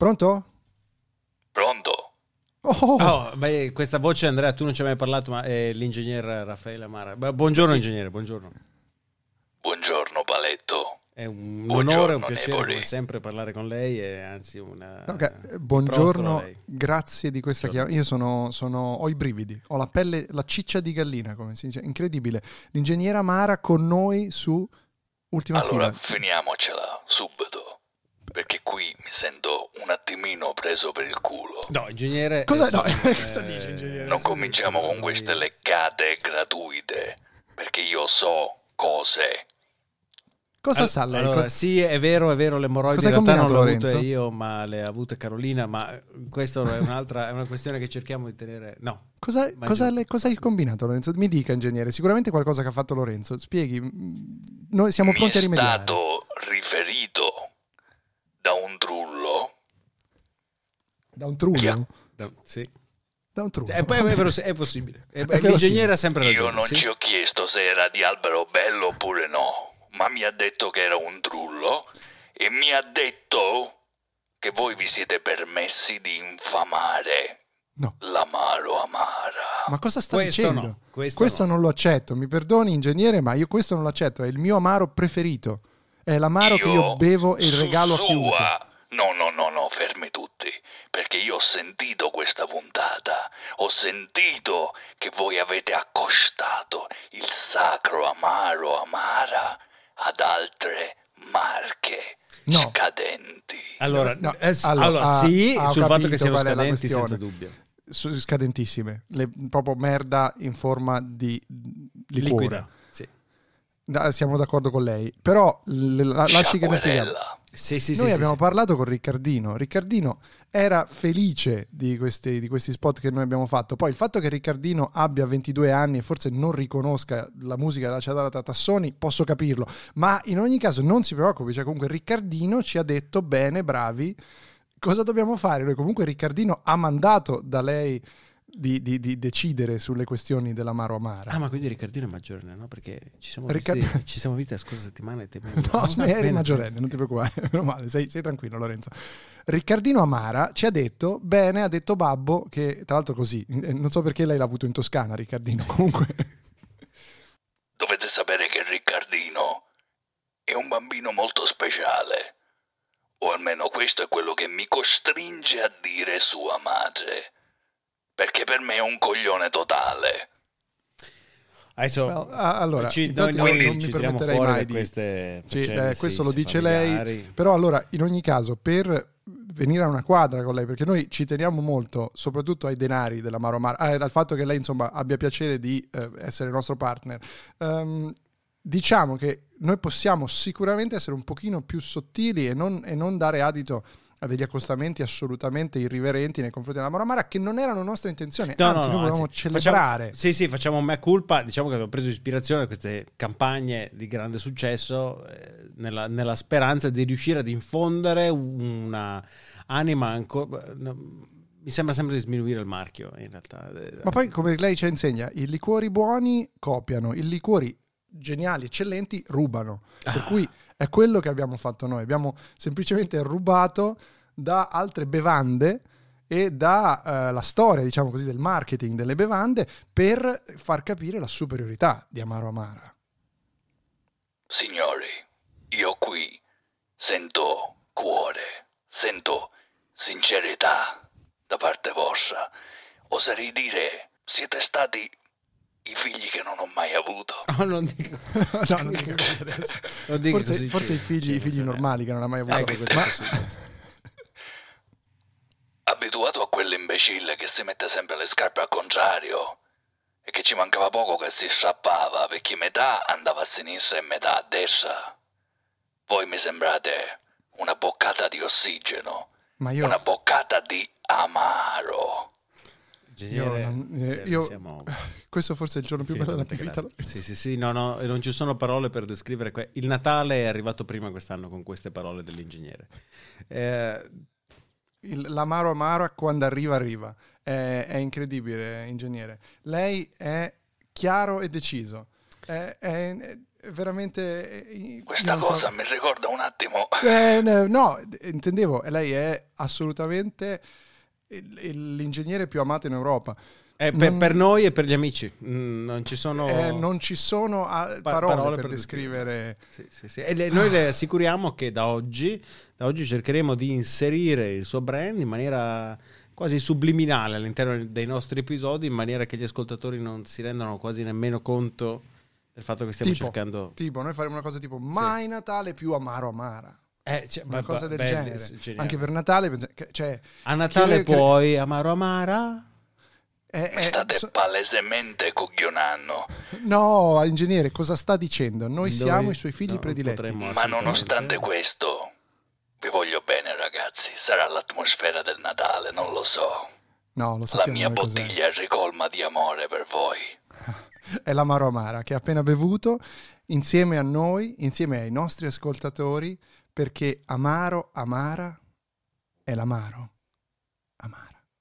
Pronto? Pronto? Oh, oh beh, questa voce Andrea tu non ci hai mai parlato, ma è l'ingegner Raffaele Amara. Buongiorno ingegnere, buongiorno. Buongiorno Paletto. È un buongiorno, onore, un piacere Neboli. come sempre parlare con lei e anzi una... Okay. Buongiorno, grazie di questa chiamata. Io sono, sono, ho i brividi, ho la pelle, la ciccia di gallina, come si dice, incredibile. L'ingegnere Amara con noi su Ultima allora, Fila. finiamocela subito, perché qui mi sento un attimino preso per il culo. No, ingegnere... Cosa, no, eh, cosa dice ingegnere? Non cominciamo con queste leccate gratuite, perché io so cose Cosa sa lei? Allora, sì, è vero, è vero, l'emorroide in realtà non l'ho avute io, ma le ha avute Carolina, ma questa è un'altra, è una questione che cerchiamo di tenere... No. Cosa, cosa, le, cosa, hai combinato Lorenzo? Mi dica ingegnere, sicuramente qualcosa che ha fatto Lorenzo, spieghi, noi siamo pronti Mi a rimediare. è stato riferito da un trullo. Da un trullo? Yeah. Da, sì. Da un trullo. È, è, è, è possibile. l'ingegnere ha sempre ragione. Io non sì? ci ho chiesto se era di albero bello oppure no ma mi ha detto che era un trullo e mi ha detto che voi vi siete permessi di infamare no. l'amaro amara. Ma cosa sta questo dicendo? No, questo, questo no. non lo accetto. Mi perdoni, ingegnere, ma io questo non lo accetto. È il mio amaro preferito. È l'amaro io, che io bevo e regalo sua... a chiunque. No, no, no, no, fermi tutti, perché io ho sentito questa puntata, ho sentito che voi avete accostato il sacro amaro amara ad altre marche no. scadenti. Allora, no, eh, allora, allora ah, sì, ah, sul fatto che siano scadenti senza dubbio. Scadentissime, Le, proprio merda in forma di liquore. Liquida. Siamo d'accordo con lei, però la, lasci che ne spieghiamo. Sì, sì, Noi sì, abbiamo sì, parlato con Riccardino. Riccardino era felice di questi, di questi, spot che noi abbiamo fatto. Poi il fatto che Riccardino abbia 22 anni e forse non riconosca la musica lasciata da Tassoni, posso capirlo. Ma in ogni caso non si preoccupi, cioè comunque Riccardino ci ha detto bene, bravi, cosa dobbiamo fare? Noi comunque Riccardino ha mandato da lei di, di, di, decidere sulle questioni dell'amaro amara. Ah, ma quindi Riccardino è maggiorenne, no? Perché ci siamo, Riccard... visti, ci siamo visti la scorsa settimana e te... No, no eri bene, maggiorenne, non ti preoccupare, meno male, sei, sei, tranquillo Lorenzo. Riccardino Amara ci ha detto, bene, ha detto Babbo, che tra l'altro così, eh, non so perché lei l'ha avuto in Toscana, Riccardino, comunque... Dovete sapere che Riccardino è un bambino molto speciale, o almeno questo è quello che mi costringe a dire sua madre perché per me è un coglione totale. Adesso, well, allora, ci, noi, noi non mi permetterei mai di queste sì, eh, questo lo dice lei però allora in ogni caso per venire a una quadra con lei perché noi ci teniamo molto soprattutto ai denari della Maro Mar eh, dal fatto che lei insomma abbia piacere di eh, essere il nostro partner um, diciamo che noi possiamo sicuramente essere un pochino più sottili e non, e non dare adito a degli accostamenti assolutamente irriverenti nei confronti della Moramara che non erano nostra intenzione, no, anzi no, no, noi volevamo anzi, celebrare. Facciamo, sì, sì, facciamo mea culpa, diciamo che abbiamo preso ispirazione da queste campagne di grande successo eh, nella, nella, speranza di riuscire ad infondere una anima ancora... No, mi sembra sempre di sminuire il marchio in realtà. Ma poi come lei ci insegna, i liquori buoni copiano, i liquori geniali, eccellenti rubano. Per ah. cui è quello che abbiamo fatto noi. Abbiamo semplicemente rubato da altre bevande e dalla eh, storia, diciamo così, del marketing delle bevande per far capire la superiorità di Amaro Amara. Signori, io qui sento cuore, sento sincerità da parte vostra. Oserei dire, siete stati i figli che non ho mai avuto. Oh, non dico, no, non dico così adesso. Non dico forse, così forse i figli, i figli normali che non ha mai avuto. Ecco, ma... Abituato a quell'imbecille che si mette sempre le scarpe al contrario e che ci mancava poco che si strappava perché metà andava a sinistra e metà a destra. Voi mi sembrate una boccata di ossigeno, io... una boccata di amaro. Io, non, eh, io siamo... questo forse è il giorno più bello della mia vita. Sì, sì, sì, no, no, non ci sono parole per descrivere. Que- il Natale è arrivato prima quest'anno con queste parole dell'ingegnere. Eh, il, l'amaro amaro quando arriva, arriva. È, è, incredibile, ingegnere. Lei è chiaro e deciso. È, è, veramente... Eh, Questa cosa so. mi ricorda un attimo... Eh, no, intendevo, lei è assolutamente l'ingegnere più amato in Europa. Eh, per, non, per, noi e per gli amici, mm, non ci sono, eh, non ci sono a, ah, parole, parole, per, per descrivere. Sì, sì, sì. E le, noi le assicuriamo che da oggi, da oggi cercheremo di inserire il suo brand in maniera quasi subliminale all'interno dei nostri episodi, in maniera che gli ascoltatori non si rendano quasi nemmeno conto del fatto che stiamo tipo, cercando. Tipo, noi faremo una cosa tipo mai Natale più amaro amara. Eh, cioè, una cosa del genere. Anche per Natale, cioè, a Natale poi amaro amara eh, Mi state so... palesemente coglionando. No, ingegnere, cosa sta dicendo? Noi, Noi siamo i suoi figli no, prediletti. Ma nonostante questo, vi voglio bene, ragazzi. Sarà l'atmosfera del Natale, non lo so. No, lo La mia bottiglia è ricolma di amore per voi. è l'amaro amara che ha appena bevuto insieme a noi, insieme ai nostri ascoltatori, perché amaro amara è l'amaro amara.